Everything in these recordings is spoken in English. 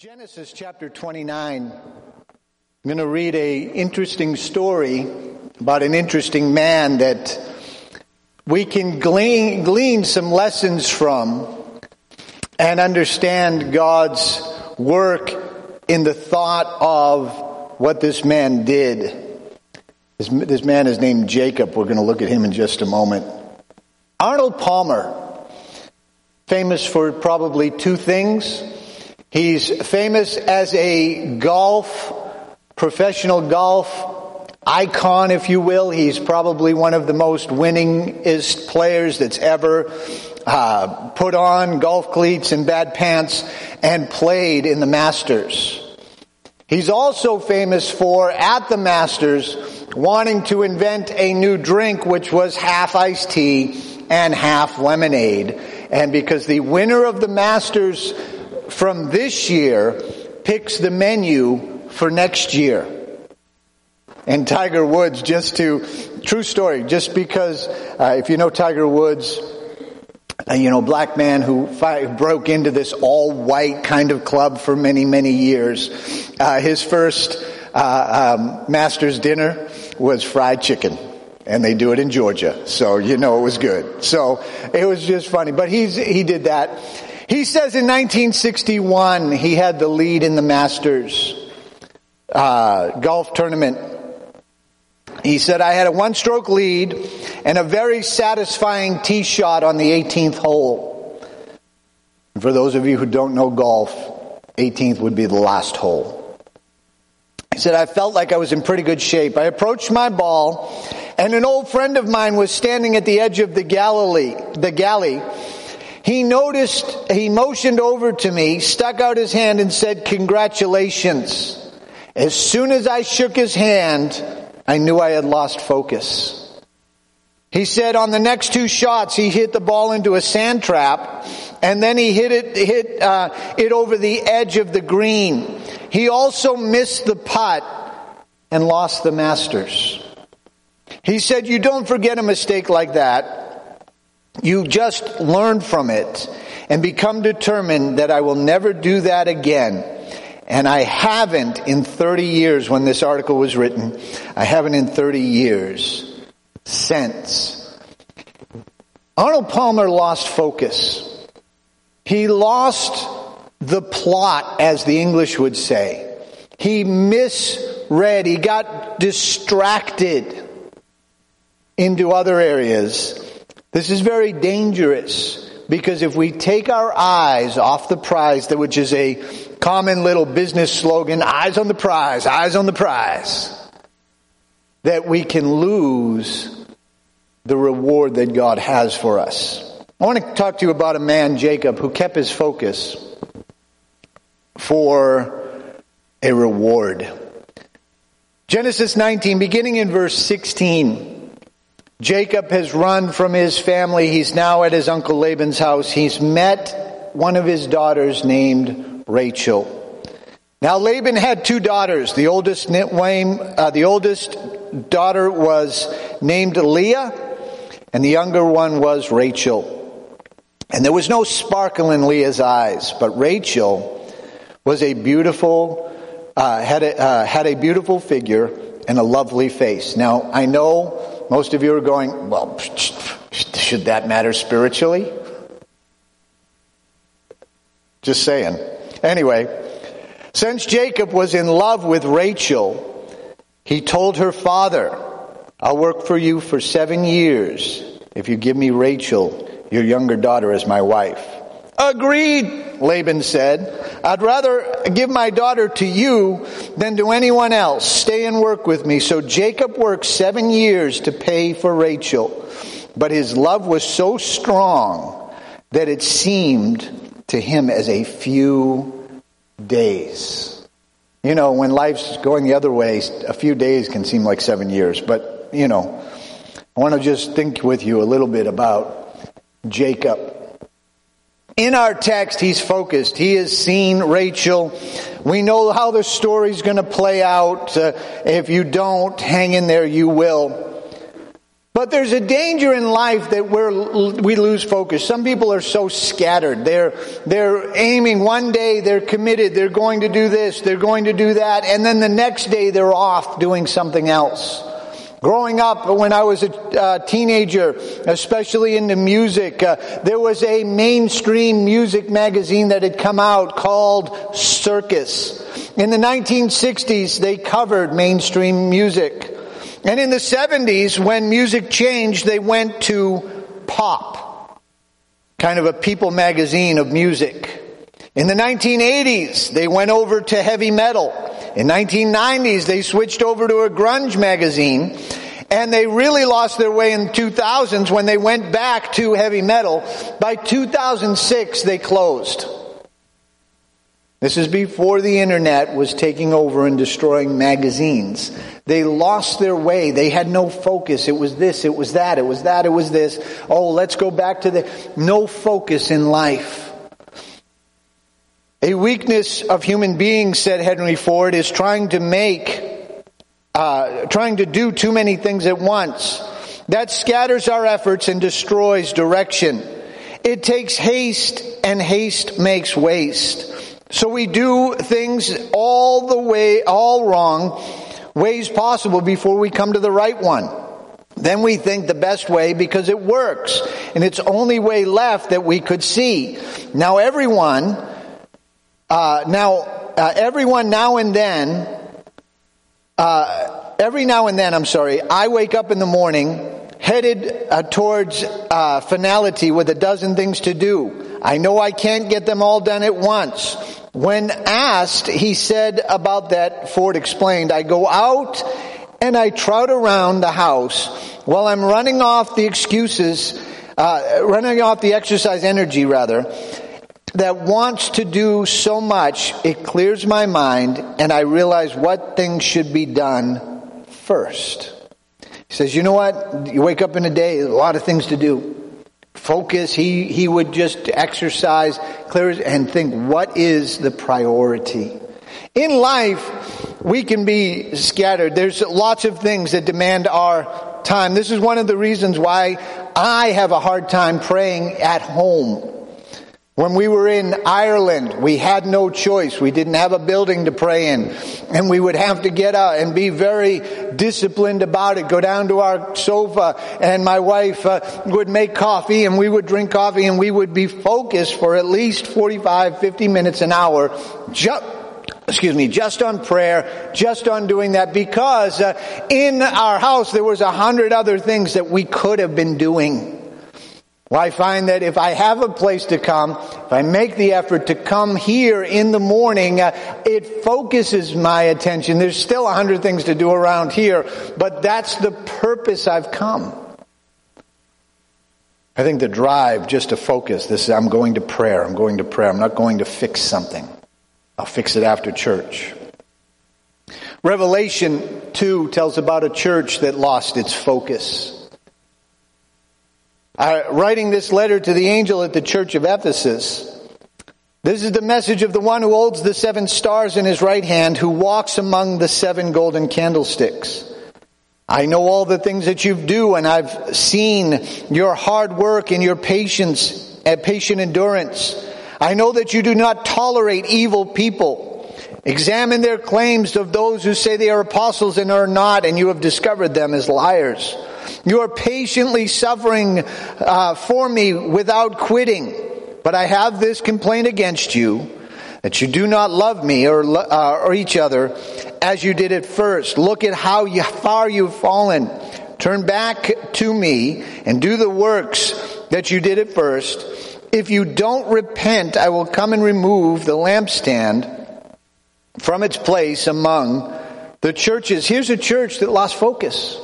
Genesis chapter 29. I'm going to read a interesting story about an interesting man that we can glean, glean some lessons from and understand God's work in the thought of what this man did. This, this man is named Jacob. We're going to look at him in just a moment. Arnold Palmer, famous for probably two things He's famous as a golf, professional golf icon, if you will. He's probably one of the most winningest players that's ever uh, put on golf cleats and bad pants and played in the Masters. He's also famous for, at the Masters, wanting to invent a new drink which was half iced tea and half lemonade. And because the winner of the Masters from this year picks the menu for next year. And Tiger Woods, just to, true story, just because, uh, if you know Tiger Woods, uh, you know, black man who fi- broke into this all white kind of club for many, many years. Uh, his first uh, um, master's dinner was fried chicken and they do it in Georgia. So you know it was good. So it was just funny. But he's, he did that. He says in 1961 he had the lead in the Masters uh, golf tournament. He said, I had a one stroke lead and a very satisfying tee shot on the 18th hole. For those of you who don't know golf, 18th would be the last hole. He said, I felt like I was in pretty good shape. I approached my ball and an old friend of mine was standing at the edge of the Galilee, the galley he noticed, he motioned over to me, stuck out his hand and said, congratulations. As soon as I shook his hand, I knew I had lost focus. He said on the next two shots, he hit the ball into a sand trap, and then he hit it, hit, uh, it over the edge of the green. He also missed the putt and lost the Masters. He said, you don't forget a mistake like that. You just learn from it and become determined that I will never do that again. And I haven't in 30 years when this article was written. I haven't in 30 years since. Arnold Palmer lost focus. He lost the plot, as the English would say. He misread. He got distracted into other areas this is very dangerous because if we take our eyes off the prize, which is a common little business slogan, eyes on the prize, eyes on the prize, that we can lose the reward that God has for us. I want to talk to you about a man, Jacob, who kept his focus for a reward. Genesis 19, beginning in verse 16. Jacob has run from his family. He's now at his uncle Laban's house. He's met one of his daughters named Rachel. Now Laban had two daughters. The oldest, uh, the oldest daughter was named Leah, and the younger one was Rachel. And there was no sparkle in Leah's eyes, but Rachel was a beautiful, uh, had a, uh, had a beautiful figure and a lovely face. Now I know most of you are going, well, should that matter spiritually? Just saying. Anyway, since Jacob was in love with Rachel, he told her father, I'll work for you for seven years if you give me Rachel, your younger daughter, as my wife. Agreed, Laban said. I'd rather give my daughter to you than to anyone else. Stay and work with me. So Jacob worked seven years to pay for Rachel. But his love was so strong that it seemed to him as a few days. You know, when life's going the other way, a few days can seem like seven years. But, you know, I want to just think with you a little bit about Jacob in our text, he's focused. He has seen Rachel. We know how the story's going to play out. Uh, if you don't, hang in there, you will. But there's a danger in life that we're, we lose focus. Some people are so scattered. They're, they're aiming one day, they're committed, they're going to do this, they're going to do that, and then the next day they're off doing something else. Growing up, when I was a uh, teenager, especially into music, uh, there was a mainstream music magazine that had come out called Circus. In the 1960s, they covered mainstream music. And in the 70s, when music changed, they went to pop. Kind of a people magazine of music. In the 1980s, they went over to heavy metal. In 1990s, they switched over to a grunge magazine. And they really lost their way in 2000s when they went back to heavy metal. By 2006, they closed. This is before the internet was taking over and destroying magazines. They lost their way. They had no focus. It was this, it was that, it was that, it was this. Oh, let's go back to the, no focus in life. A weakness of human beings, said Henry Ford, is trying to make, uh, trying to do too many things at once. That scatters our efforts and destroys direction. It takes haste and haste makes waste. So we do things all the way, all wrong ways possible before we come to the right one. Then we think the best way because it works and it's only way left that we could see. Now everyone uh, now, uh, everyone now and then, uh, every now and then, I'm sorry, I wake up in the morning headed uh, towards uh, finality with a dozen things to do. I know I can't get them all done at once. When asked, he said about that, Ford explained, I go out and I trout around the house while I'm running off the excuses, uh, running off the exercise energy rather, that wants to do so much, it clears my mind and I realize what things should be done first. He says, you know what? You wake up in a day, a lot of things to do. Focus, he, he would just exercise, clear and think, what is the priority? In life, we can be scattered. There's lots of things that demand our time. This is one of the reasons why I have a hard time praying at home. When we were in Ireland, we had no choice. We didn't have a building to pray in. And we would have to get out and be very disciplined about it. Go down to our sofa and my wife uh, would make coffee and we would drink coffee and we would be focused for at least 45, 50 minutes an hour just, excuse me, just on prayer, just on doing that because uh, in our house there was a hundred other things that we could have been doing. Well, I find that if I have a place to come, if I make the effort to come here in the morning, uh, it focuses my attention. There's still a hundred things to do around here, but that's the purpose I've come. I think the drive just to focus, this is, I'm going to prayer, I'm going to prayer, I'm not going to fix something. I'll fix it after church. Revelation 2 tells about a church that lost its focus. Uh, writing this letter to the angel at the church of Ephesus, this is the message of the one who holds the seven stars in his right hand, who walks among the seven golden candlesticks. I know all the things that you do, and I've seen your hard work and your patience and patient endurance. I know that you do not tolerate evil people. Examine their claims of those who say they are apostles and are not, and you have discovered them as liars. You are patiently suffering uh, for me without quitting. But I have this complaint against you that you do not love me or, uh, or each other as you did at first. Look at how you, far you've fallen. Turn back to me and do the works that you did at first. If you don't repent, I will come and remove the lampstand from its place among the churches. Here's a church that lost focus.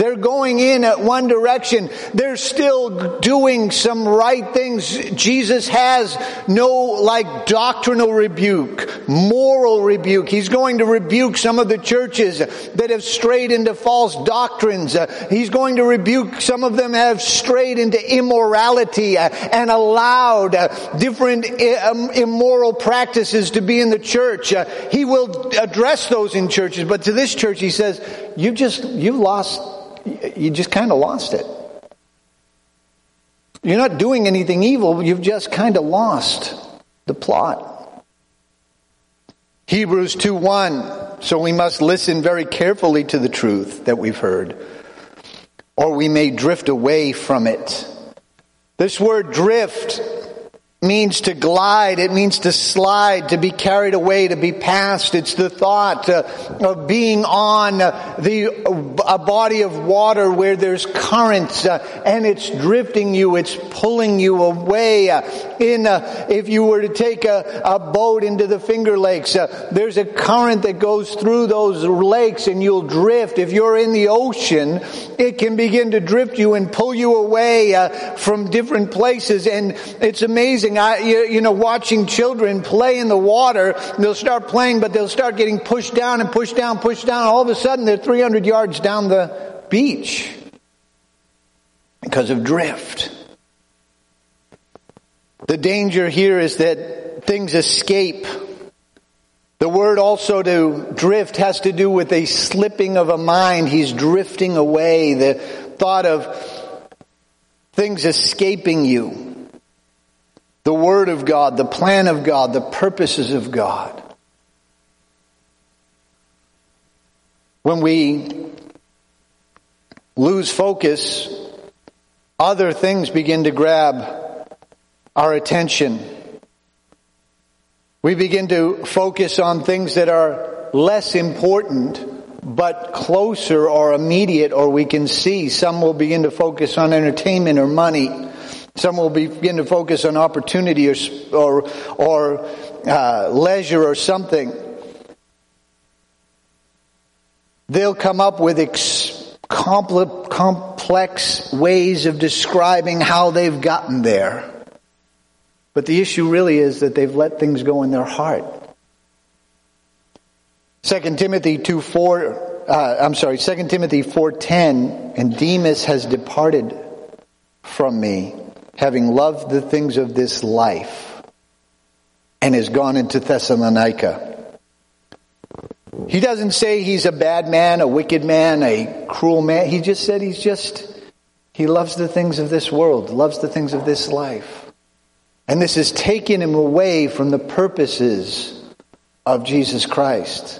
They're going in at one direction. They're still doing some right things. Jesus has no like doctrinal rebuke, moral rebuke. He's going to rebuke some of the churches that have strayed into false doctrines. Uh, he's going to rebuke some of them have strayed into immorality uh, and allowed uh, different um, immoral practices to be in the church. He will address those in churches, but to this church he says, you just, you lost you just kind of lost it. You're not doing anything evil, you've just kind of lost the plot. Hebrews 2 1. So we must listen very carefully to the truth that we've heard, or we may drift away from it. This word drift means to glide. It means to slide, to be carried away, to be passed. It's the thought uh, of being on the a body of water where there's currents uh, and it's drifting you. It's pulling you away. Uh, in if you were to take a, a boat into the Finger Lakes, there's a current that goes through those lakes and you'll drift. If you're in the ocean, it can begin to drift you and pull you away from different places. And it's amazing amazing. I, you, you know, watching children play in the water, they'll start playing, but they'll start getting pushed down and pushed down, pushed down. All of a sudden, they're 300 yards down the beach because of drift. The danger here is that things escape. The word also to drift has to do with a slipping of a mind. He's drifting away. The thought of things escaping you the Word of God, the plan of God, the purposes of God. When we lose focus, other things begin to grab our attention. We begin to focus on things that are less important, but closer or immediate, or we can see. Some will begin to focus on entertainment or money. Some will begin to focus on opportunity or, or, or uh, leisure or something. They'll come up with ex- complex ways of describing how they've gotten there. But the issue really is that they've let things go in their heart. 2 Timothy 2 4, uh, I'm sorry, 2 Timothy 4.10, and Demas has departed from me having loved the things of this life, and has gone into Thessalonica. He doesn't say he's a bad man, a wicked man, a cruel man. He just said he's just, he loves the things of this world, loves the things of this life. And this has taken him away from the purposes of Jesus Christ.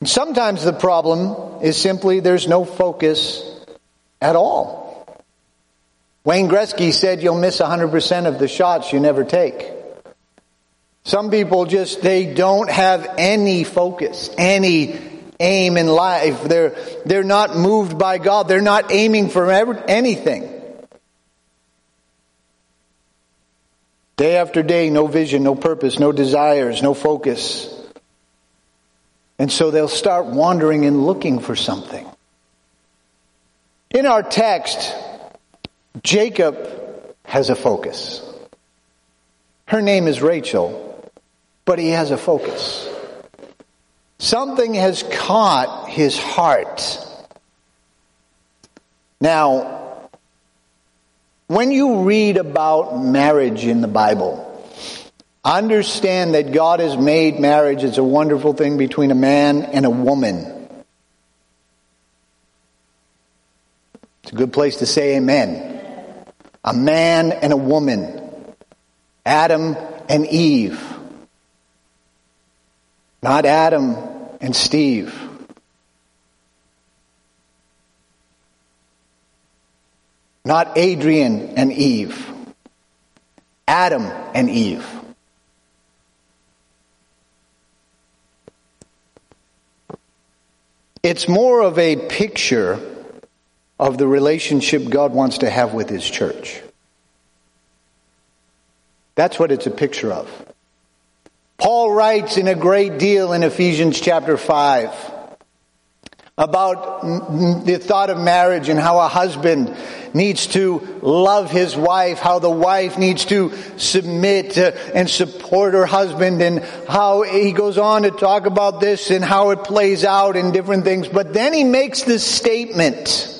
And sometimes the problem is simply there's no focus at all. Wayne Gretzky said you'll miss 100% of the shots you never take. Some people just, they don't have any focus, any aim in life. They're, they're not moved by God. They're not aiming for anything. Day after day, no vision, no purpose, no desires, no focus. And so they'll start wandering and looking for something. In our text, Jacob has a focus. Her name is Rachel, but he has a focus. Something has caught his heart. Now, when you read about marriage in the Bible, understand that God has made marriage as a wonderful thing between a man and a woman. It's a good place to say amen a man and a woman, Adam and Eve, not Adam and Steve. Not Adrian and Eve. Adam and Eve. It's more of a picture of the relationship God wants to have with His church. That's what it's a picture of. Paul writes in a great deal in Ephesians chapter 5 about the thought of marriage and how a husband needs to love his wife, how the wife needs to submit uh, and support her husband, and how he goes on to talk about this and how it plays out in different things. But then he makes this statement.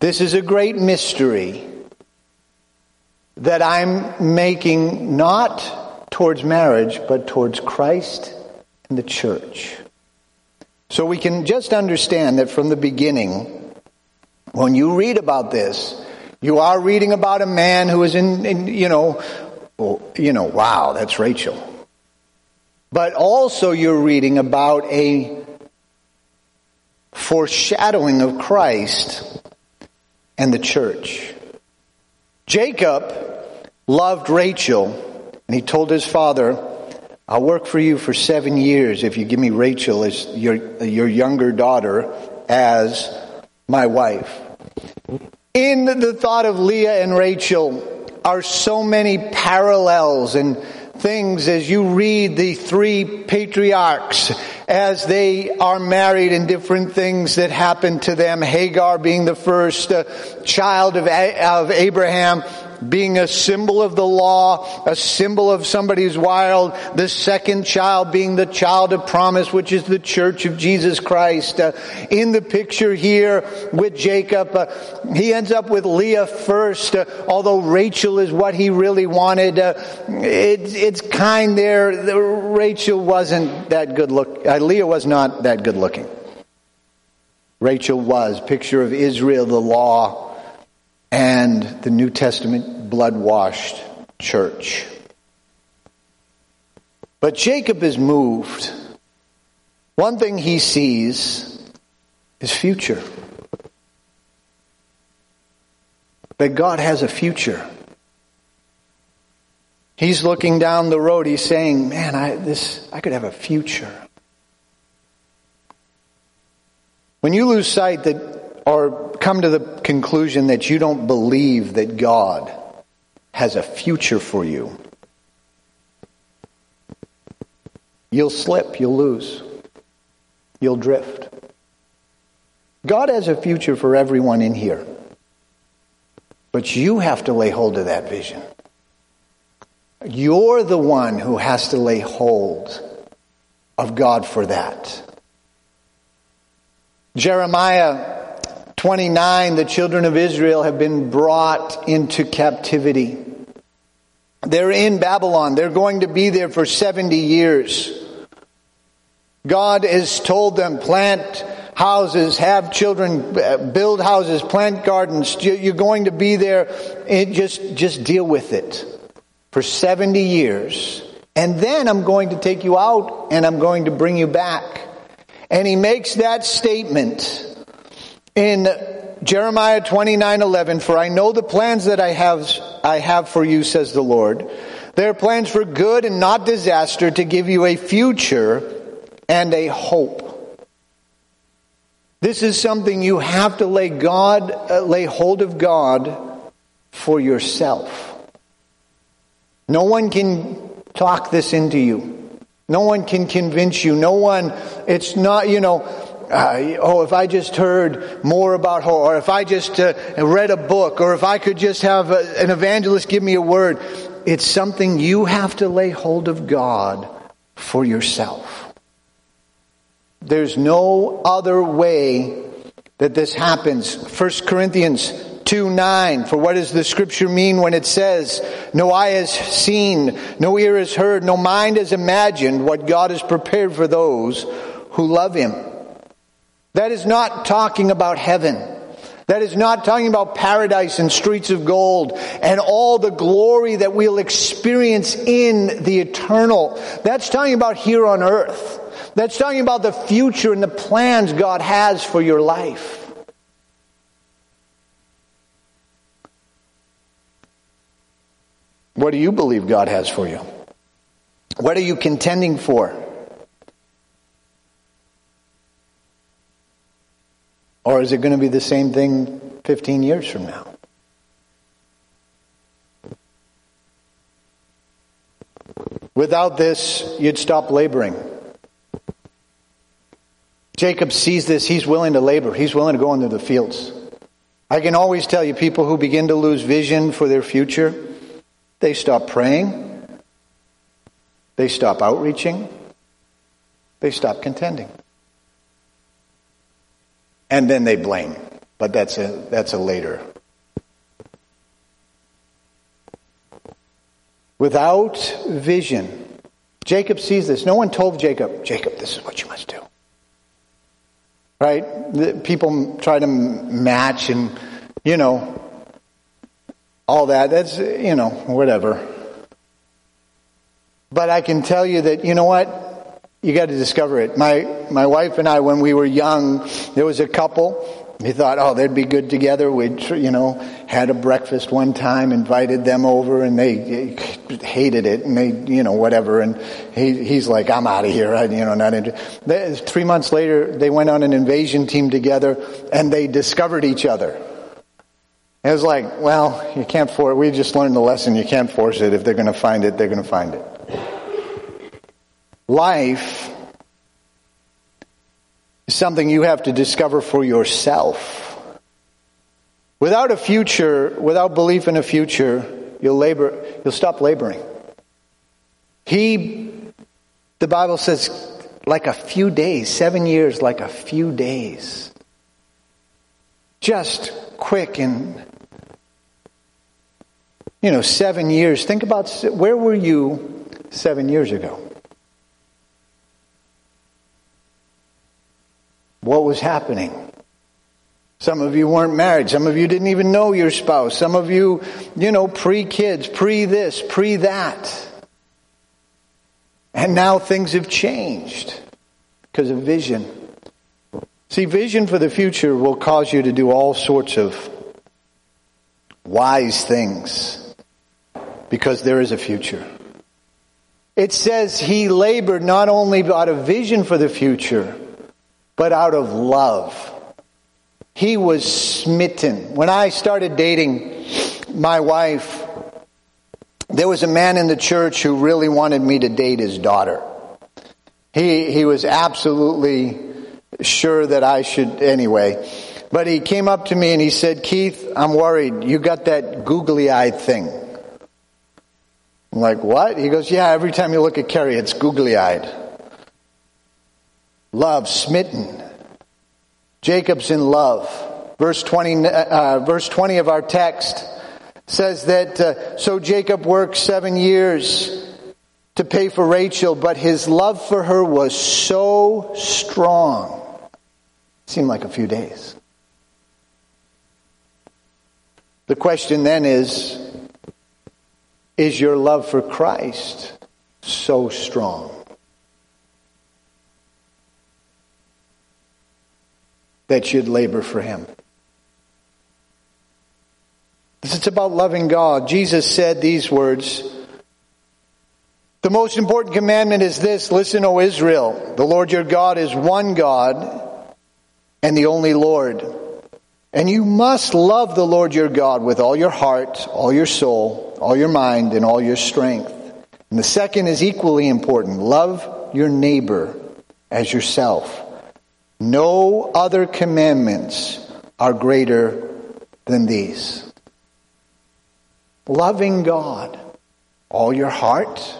This is a great mystery that I'm making not towards marriage, but towards Christ and the church. So we can just understand that from the beginning, When you read about this, you are reading about a man who is in, in you know, well, you know, wow, that's Rachel. But also you're reading about a foreshadowing of Christ and the church. Jacob loved Rachel and he told his father, I'll work for you for seven years if you give me Rachel as your, your younger daughter as my wife. In the thought of Leah and Rachel are so many parallels and things as you read the three patriarchs as they are married and different things that happen to them. Hagar being the first uh, child of, of Abraham, being a symbol of the law, a symbol of somebody who's wild. The second child being the child of promise, which is the church of Jesus Christ. Uh, in the picture here with Jacob, uh, he ends up with Leah first, uh, although Rachel is what he really wanted. Uh, it, it's kind there. The, Rachel wasn't that good look. Uh, Leah was not that good looking. Rachel was. Picture of Israel, the law and the New Testament blood washed church. But Jacob is moved. One thing he sees is future. That God has a future. He's looking down the road. He's saying, "Man, I this I could have a future." When you lose sight that or come to the conclusion that you don't believe that God has a future for you, you'll slip, you'll lose, you'll drift. God has a future for everyone in here. But you have to lay hold of that vision. You're the one who has to lay hold of God for that. Jeremiah 29, the children of Israel have been brought into captivity. They're in Babylon. They're going to be there for 70 years. God has told them, plant houses, have children, uh, build houses, plant gardens. You're going to be there. just, just deal with it for 70 years. And then I'm going to take you out and I'm going to bring you back. And he makes that statement in Jeremiah 29:11 for I know the plans that I have I have for you says the Lord. They are plans for good and not disaster to give you a future and a hope. This is something you have to lay God uh, lay hold of God for yourself. No one can talk this into you. No one can convince you. No one it's not you know uh, oh, if I just heard more about her, or if I just uh, read a book, or if I could just have a, an evangelist give me a word. It's something you have to lay hold of God for yourself. There's no other way that this happens. 1 Corinthians 2 9. For what does the scripture mean when it says, No eye has seen, no ear has heard, no mind has imagined what God has prepared for those who love him? That is not talking about heaven. That is not talking about paradise and streets of gold and all the glory that we'll experience in the eternal. That's talking about here on earth. That's talking about the future and the plans God has for your life. What do you believe God has for you? What are you contending for? Or is it going to be the same thing 15 years from now? Without this, you'd stop laboring. Jacob sees this, he's willing to labor, he's willing to go into the fields. I can always tell you people who begin to lose vision for their future, they stop praying, they stop outreaching, they stop contending and then they blame. But that's a, that's a later. Without vision, Jacob sees this. No one told Jacob, Jacob, this is what you must do. right? The people try to match and, you know, all that. That's, you know, whatever. But I can tell you that, you know what? You got to discover it. My, my wife and I, when we were young, there was a couple. We thought, oh, they'd be good together. We, you know, had a breakfast one time, invited them over, and they hated it, and they, you know, whatever. And he, he's like, I'm out of here. I, you know, not interested. Three months later, they went on an invasion team together, and they discovered each other. It was like, well, you can't force. We just learned the lesson. You can't force it. If they're going to find it, they're going to find it. Life is something you have to discover for yourself. Without a future, without belief in a future, you'll labor, you'll stop laboring. He, the Bible says, like a few days, seven years, like a few days. Just quick and, you know, seven years. Think about where were you seven years ago? What was happening. Some of you weren't married. Some of you didn't even know your spouse. Some of you, you know, pre kids, pre this, pre that. And now things have changed because of vision. See, vision for the future will cause you to do all sorts of wise things because there is a future. It says he labored not only out of vision for the future, but out of love. He was smitten. When I started dating my wife, there was a man in the church who really wanted me to date his daughter. He, he was absolutely sure that I should anyway. But he came up to me and he said, Keith, I'm worried. You got that googly eyed thing. I'm like, what? He goes, yeah, every time you look at Carrie, it's googly eyed. Love, smitten. Jacob's in love. Verse 20, uh, verse 20 of our text says that, uh, so Jacob worked seven years to pay for Rachel, but his love for her was so strong. It seemed like a few days. The question then is, is your love for Christ so strong? That you'd labor for him. It's about loving God. Jesus said these words. The most important commandment is this Listen, O Israel, the Lord your God is one God and the only Lord. And you must love the Lord your God with all your heart, all your soul, all your mind, and all your strength. And the second is equally important love your neighbor as yourself. No other commandments are greater than these. Loving God, all your heart,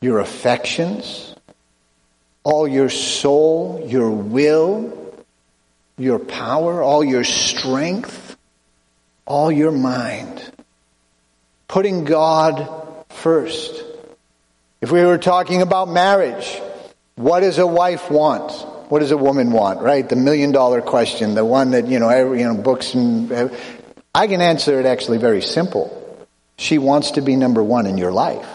your affections, all your soul, your will, your power, all your strength, all your mind. Putting God first. If we were talking about marriage, what does a wife want? What does a woman want, right? The million dollar question, the one that, you know, every, you know, books and, I can answer it actually very simple. She wants to be number one in your life.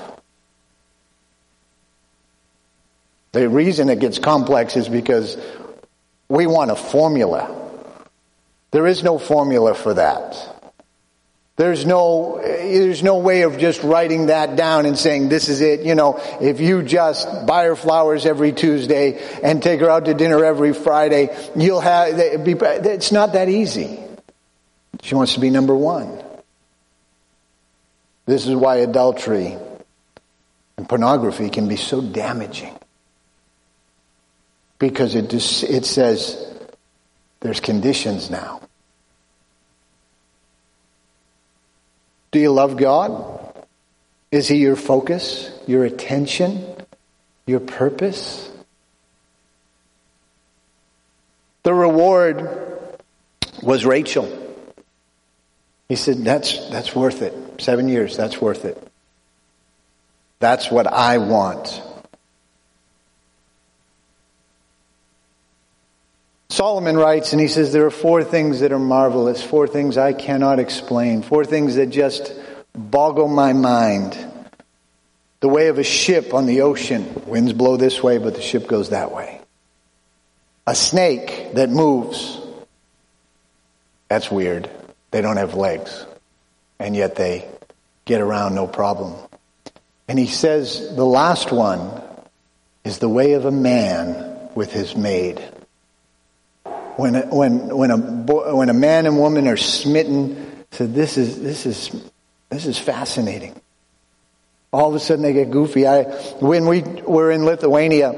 The reason it gets complex is because we want a formula. There is no formula for that. There's no, there's no way of just writing that down and saying, this is it. You know, if you just buy her flowers every Tuesday and take her out to dinner every Friday, you'll have, it's not that easy. She wants to be number one. This is why adultery and pornography can be so damaging. Because it, just, it says there's conditions now. Do you love God? Is He your focus, your attention, your purpose? The reward was Rachel. He said, That's, that's worth it. Seven years, that's worth it. That's what I want. Solomon writes and he says, There are four things that are marvelous, four things I cannot explain, four things that just boggle my mind. The way of a ship on the ocean. Winds blow this way, but the ship goes that way. A snake that moves. That's weird. They don't have legs. And yet they get around no problem. And he says the last one is the way of a man with his maid. When a, when when a when a man and woman are smitten, so this is this is this is fascinating. All of a sudden they get goofy. I when we were in Lithuania,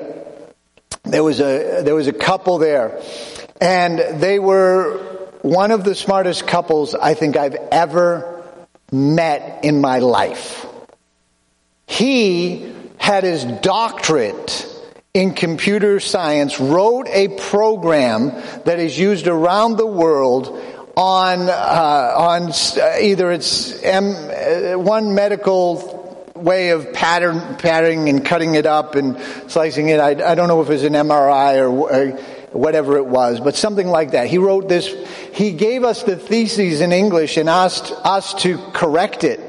there was a there was a couple there, and they were one of the smartest couples I think I've ever met in my life. He had his doctorate in computer science, wrote a program that is used around the world on uh, on either it's M, uh, one medical way of pattern patterning and cutting it up and slicing it. I, I don't know if it was an MRI or, or whatever it was, but something like that. He wrote this. He gave us the theses in English and asked us to correct it.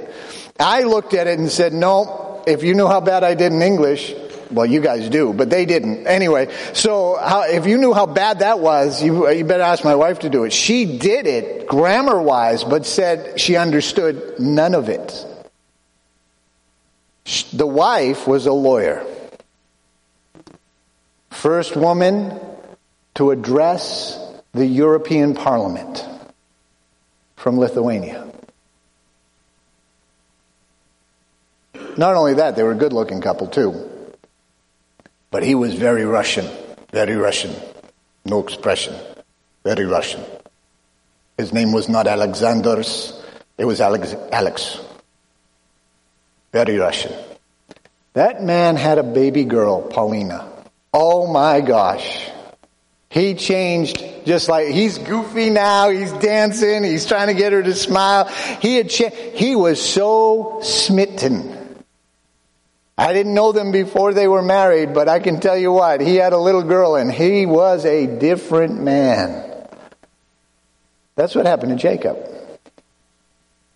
I looked at it and said, "No, if you knew how bad I did in English, well, you guys do, but they didn't. Anyway, so how, if you knew how bad that was, you, you better ask my wife to do it. She did it grammar wise, but said she understood none of it. The wife was a lawyer. First woman to address the European Parliament from Lithuania. Not only that, they were a good looking couple too. But he was very Russian, very Russian. No expression. Very Russian. His name was not Alexander's, it was Alex. Alex. Very Russian. That man had a baby girl, Paulina. Oh my gosh. He changed just like he's goofy now. He's dancing. He's trying to get her to smile. He had cha- he was so smitten I didn't know them before they were married, but I can tell you what, he had a little girl and he was a different man. That's what happened to Jacob.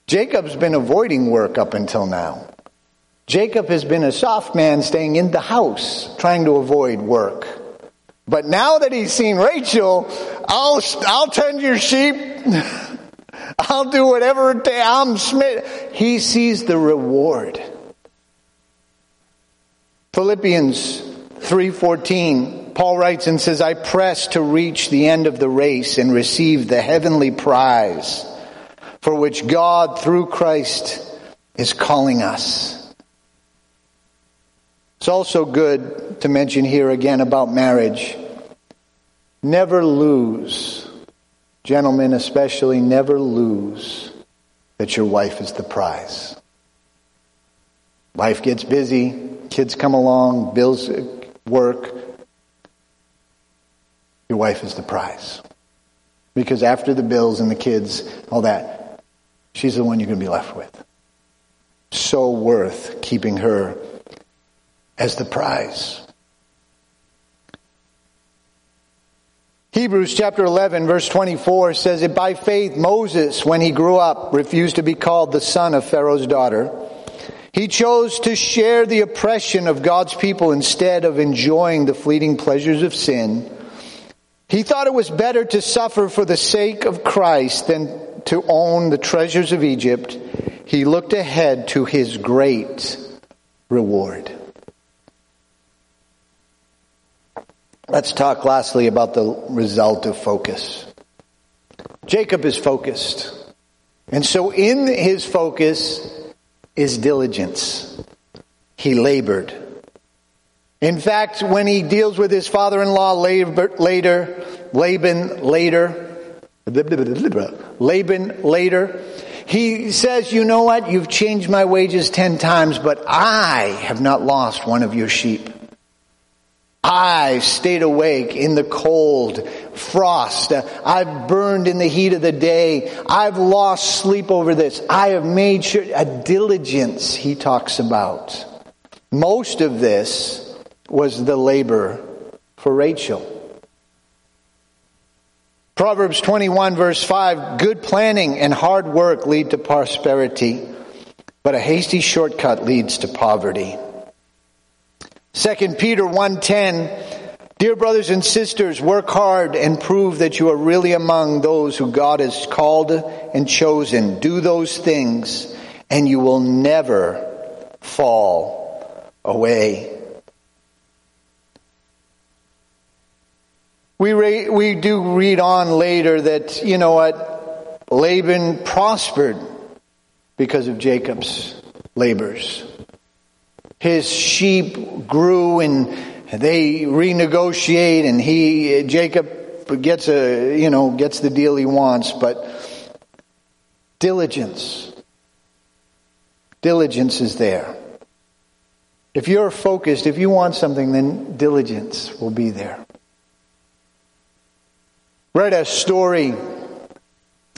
Jacob's been avoiding work up until now. Jacob has been a soft man staying in the house, trying to avoid work. But now that he's seen Rachel, I'll, I'll tend your sheep. I'll do whatever. I'm smit. He sees the reward. Philippians 3:14 Paul writes and says I press to reach the end of the race and receive the heavenly prize for which God through Christ is calling us. It's also good to mention here again about marriage. Never lose, gentlemen especially, never lose that your wife is the prize. Life gets busy, kids come along, bills work. Your wife is the prize. Because after the bills and the kids, all that, she's the one you're going to be left with. So worth keeping her as the prize. Hebrews chapter 11 verse 24 says that by faith Moses, when he grew up, refused to be called the son of Pharaoh's daughter he chose to share the oppression of God's people instead of enjoying the fleeting pleasures of sin. He thought it was better to suffer for the sake of Christ than to own the treasures of Egypt. He looked ahead to his great reward. Let's talk lastly about the result of focus. Jacob is focused. And so in his focus, is diligence. He labored. In fact, when he deals with his father-in-law later, Laban later, Laban later, he says, you know what? You've changed my wages ten times, but I have not lost one of your sheep. I stayed awake in the cold, frost. I've burned in the heat of the day. I've lost sleep over this. I have made sure, a diligence he talks about. Most of this was the labor for Rachel. Proverbs 21 verse 5, good planning and hard work lead to prosperity, but a hasty shortcut leads to poverty. 2 Peter 1:10 Dear brothers and sisters, work hard and prove that you are really among those who God has called and chosen. Do those things and you will never fall away. We, re- we do read on later that, you know what, Laban prospered because of Jacob's labors. His sheep grew and they renegotiate and he, Jacob gets a, you know, gets the deal he wants, but diligence. Diligence is there. If you're focused, if you want something, then diligence will be there. Read a story.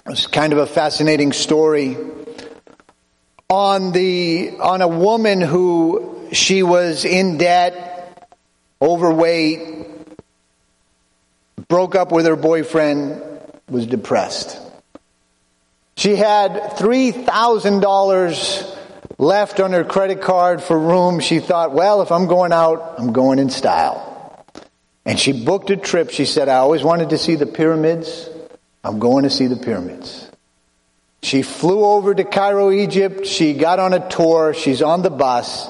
It's kind of a fascinating story on the on a woman who she was in debt overweight, broke up with her boyfriend, was depressed. She had $3,000 left on her credit card for room. She thought, well, if I'm going out, I'm going in style. And she booked a trip. She said, I always wanted to see the pyramids. I'm going to see the pyramids. She flew over to Cairo, Egypt. She got on a tour. She's on the bus.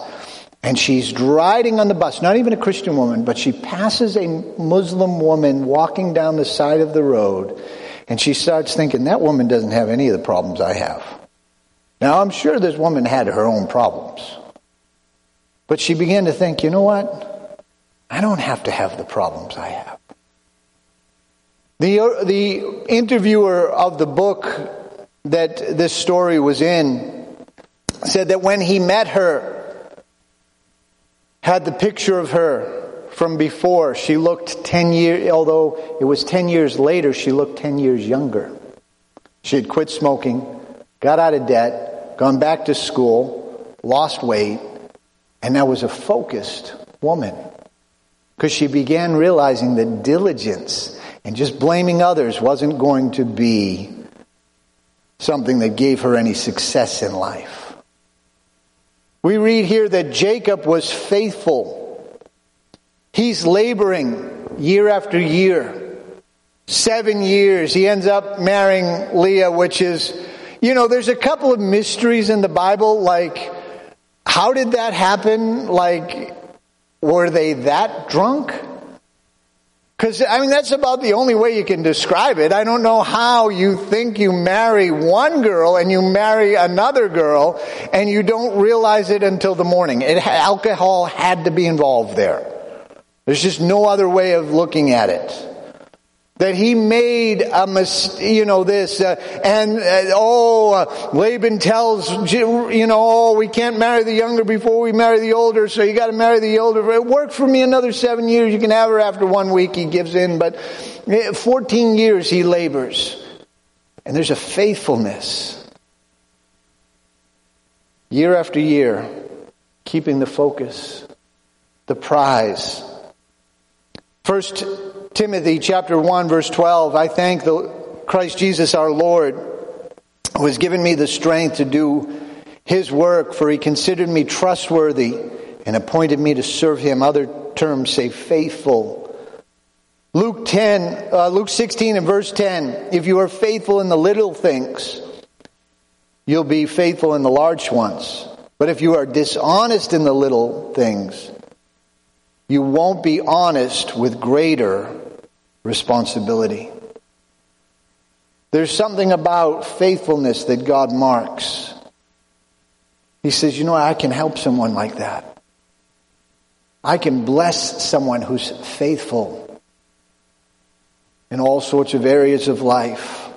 And she's riding on the bus, not even a Christian woman, but she passes a Muslim woman walking down the side of the road. And she starts thinking, that woman doesn't have any of the problems I have. Now, I'm sure this woman had her own problems. But she began to think, you know what? I don't have to have the problems I have. The, the interviewer of the book that this story was in said that when he met her, had the picture of her from before. She looked 10 years, although it was 10 years later, she looked 10 years younger. She had quit smoking, got out of debt, gone back to school, lost weight, and now was a focused woman. Because she began realizing that diligence and just blaming others wasn't going to be something that gave her any success in life. We read here that Jacob was faithful. He's laboring year after year. Seven years. He ends up marrying Leah, which is, you know, there's a couple of mysteries in the Bible, like, how did that happen? Like, were they that drunk? Because, I mean, that's about the only way you can describe it. I don't know how you think you marry one girl and you marry another girl and you don't realize it until the morning. It, alcohol had to be involved there. There's just no other way of looking at it that he made a mis- you know this uh, and uh, oh uh, Laban tells you know oh we can't marry the younger before we marry the older so you got to marry the older. It worked for me another 7 years. You can have her after one week he gives in but eh, 14 years he labors. And there's a faithfulness. Year after year keeping the focus the prize. First Timothy chapter 1 verse 12, I thank the Christ Jesus our Lord who has given me the strength to do his work for he considered me trustworthy and appointed me to serve him. Other terms say faithful. Luke 10, uh, Luke 16 and verse 10, if you are faithful in the little things, you'll be faithful in the large ones. But if you are dishonest in the little things, you won't be honest with greater responsibility. There's something about faithfulness that God marks. He says, you know, I can help someone like that. I can bless someone who's faithful in all sorts of areas of life.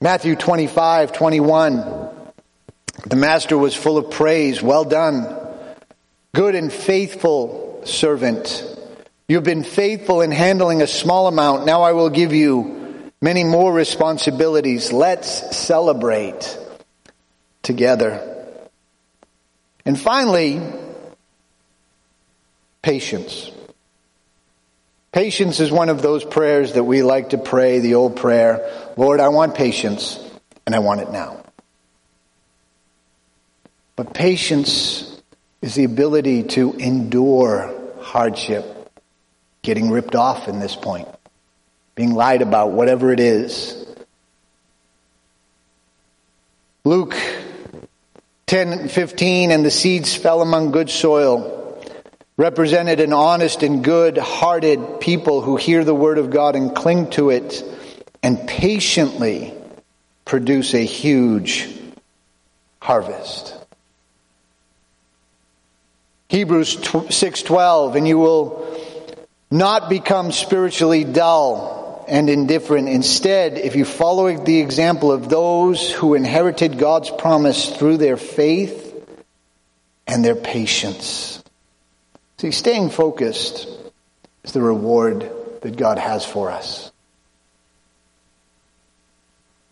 Matthew 25, 21. The master was full of praise. Well done. Good and faithful servant. You've been faithful in handling a small amount. Now I will give you many more responsibilities. Let's celebrate together. And finally, patience. Patience is one of those prayers that we like to pray, the old prayer Lord, I want patience, and I want it now. But patience is the ability to endure hardship, getting ripped off in this point, being lied about, whatever it is. Luke 10 15, and the seeds fell among good soil, represented an honest and good hearted people who hear the word of God and cling to it and patiently produce a huge harvest. Hebrews 6:12 and you will not become spiritually dull and indifferent. Instead, if you follow the example of those who inherited God's promise through their faith and their patience. See, staying focused is the reward that God has for us.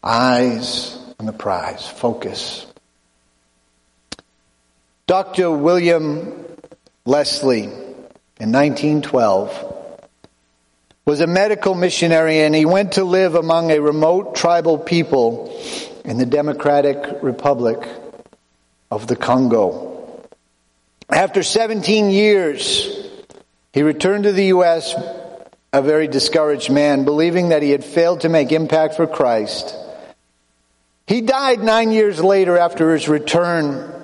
Eyes on the prize, focus. Dr. William Leslie in 1912 was a medical missionary and he went to live among a remote tribal people in the Democratic Republic of the Congo. After 17 years, he returned to the U.S. a very discouraged man, believing that he had failed to make impact for Christ. He died nine years later after his return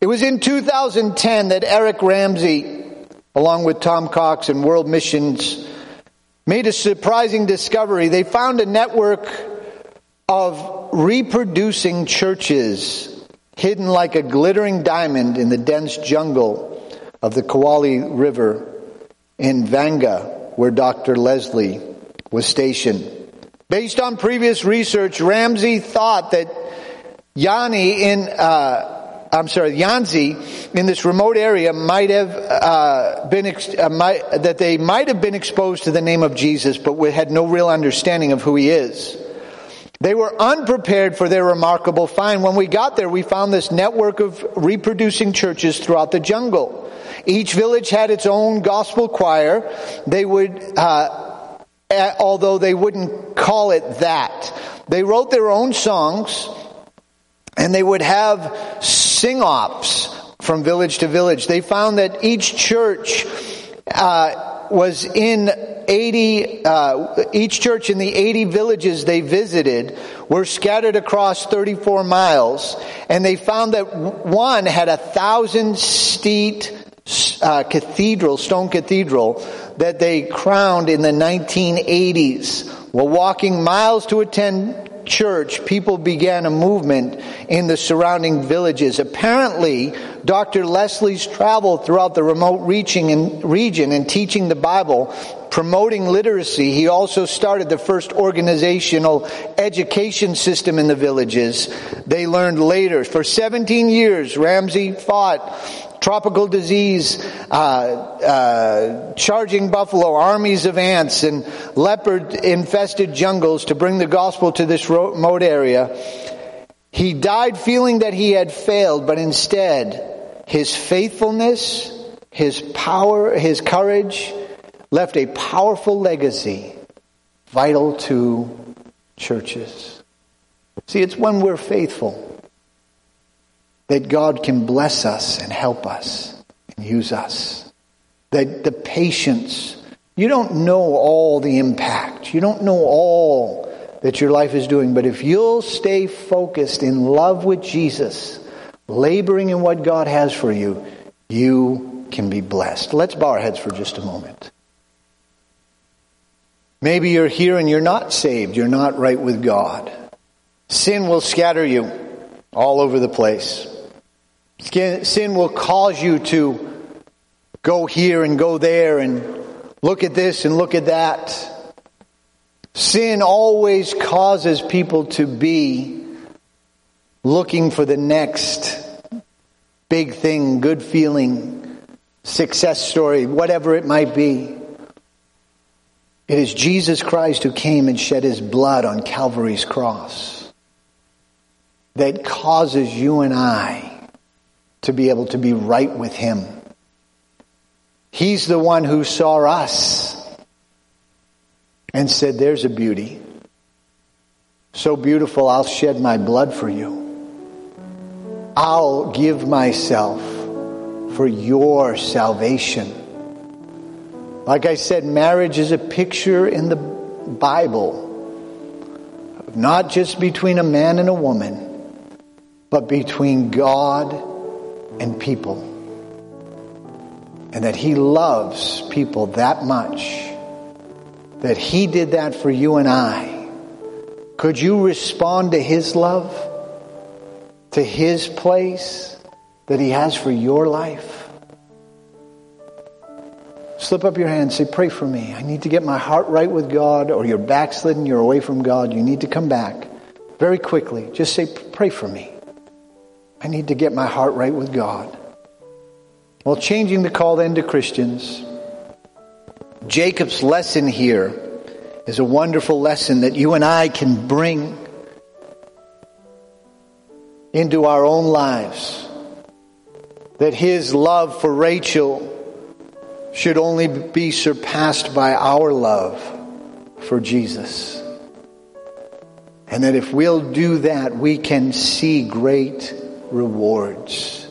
it was in 2010 that Eric Ramsey, along with Tom Cox and World Missions, made a surprising discovery. They found a network of reproducing churches hidden like a glittering diamond in the dense jungle of the Kwilu River in Vanga, where Dr. Leslie was stationed. Based on previous research, Ramsey thought that Yanni in uh, I'm sorry, Yanzi in this remote area might have uh, been ex- uh, might, that they might have been exposed to the name of Jesus, but had no real understanding of who he is. They were unprepared for their remarkable find. When we got there, we found this network of reproducing churches throughout the jungle. Each village had its own gospel choir. They would, uh, although they wouldn't call it that, they wrote their own songs and they would have sing offs from village to village. They found that each church uh, was in 80, uh, each church in the 80 villages they visited were scattered across 34 miles, and they found that one had a thousand seat uh, cathedral, stone cathedral, that they crowned in the 1980s. While walking miles to attend church, people began a movement in the surrounding villages. Apparently, Dr. Leslie's travel throughout the remote reaching and region and teaching the Bible, promoting literacy, he also started the first organizational education system in the villages. They learned later. For 17 years, Ramsey fought tropical disease, uh, uh, charging buffalo, armies of ants, and leopard infested jungles to bring the gospel to this remote area. He died feeling that he had failed, but instead, his faithfulness, his power, his courage left a powerful legacy vital to churches. See, it's when we're faithful that God can bless us and help us and use us. That the patience, you don't know all the impact. You don't know all that your life is doing, but if you'll stay focused in love with Jesus, laboring in what God has for you, you can be blessed. Let's bow our heads for just a moment. Maybe you're here and you're not saved. You're not right with God. Sin will scatter you all over the place. Sin will cause you to go here and go there and look at this and look at that. Sin always causes people to be looking for the next big thing, good feeling, success story, whatever it might be. It is Jesus Christ who came and shed his blood on Calvary's cross that causes you and I to be able to be right with Him. He's the one who saw us and said, There's a beauty. So beautiful, I'll shed my blood for you. I'll give myself for your salvation. Like I said, marriage is a picture in the Bible not just between a man and a woman, but between God and people. And that He loves people that much that He did that for you and I. Could you respond to His love? To His place that He has for your life? Slip up your hand say, Pray for me. I need to get my heart right with God, or you're backslidden, you're away from God. You need to come back very quickly. Just say, Pray for me. I need to get my heart right with God. Well, changing the call then to Christians. Jacob's lesson here is a wonderful lesson that you and I can bring into our own lives. That his love for Rachel should only be surpassed by our love for Jesus. And that if we'll do that, we can see great rewards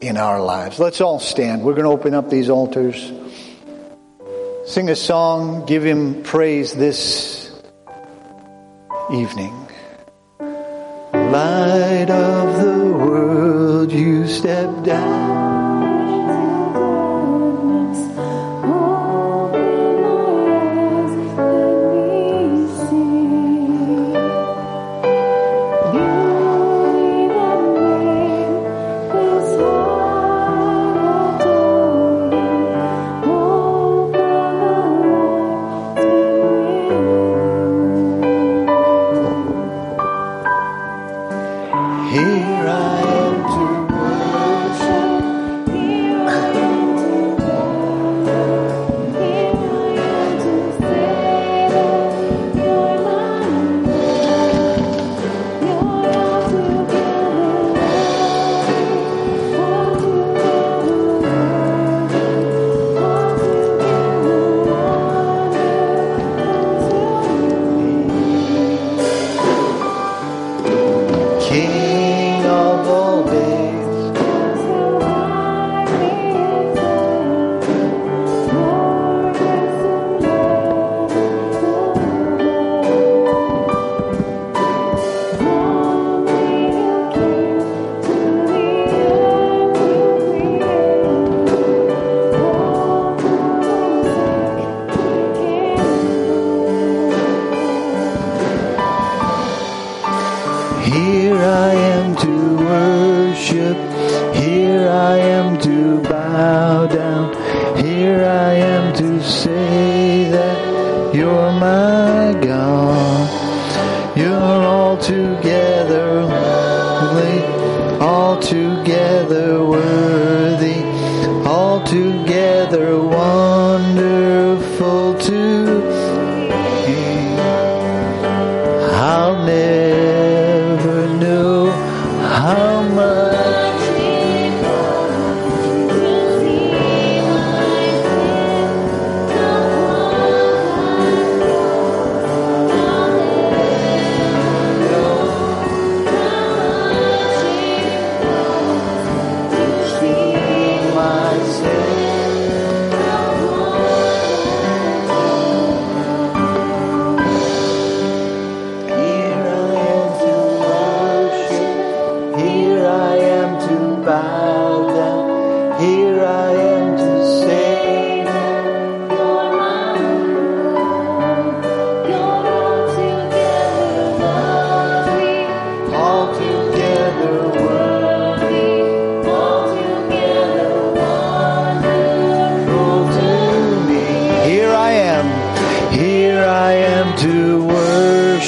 in our lives. Let's all stand. We're going to open up these altars, sing a song, give Him praise this evening. Light of the world, you step down.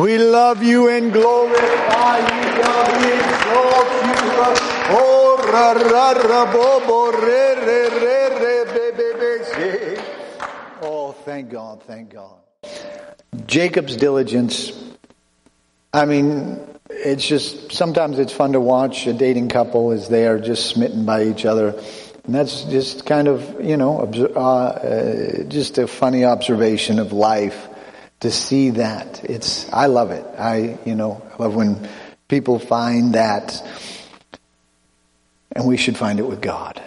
We love you and glorify you, God. We exalt you. Oh, ra, ra, ra, bo, bo, re, re, re, re, be, be, be. Oh, thank God, thank God. Jacob's diligence. I mean, it's just, sometimes it's fun to watch a dating couple as they are just smitten by each other. And that's just kind of, you know, uh, uh, just a funny observation of life to see that. It's, I love it. I, you know, I love when people find that. And we should find it with God.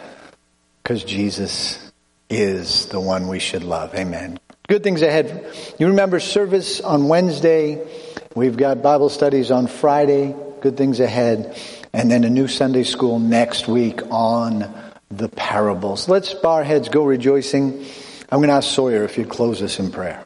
Because Jesus is the one we should love. Amen. Good things ahead. You remember service on Wednesday. We've got Bible studies on Friday. Good things ahead. And then a new Sunday school next week on the parables. Let's bow our heads, go rejoicing. I'm going to ask Sawyer if you'd close us in prayer.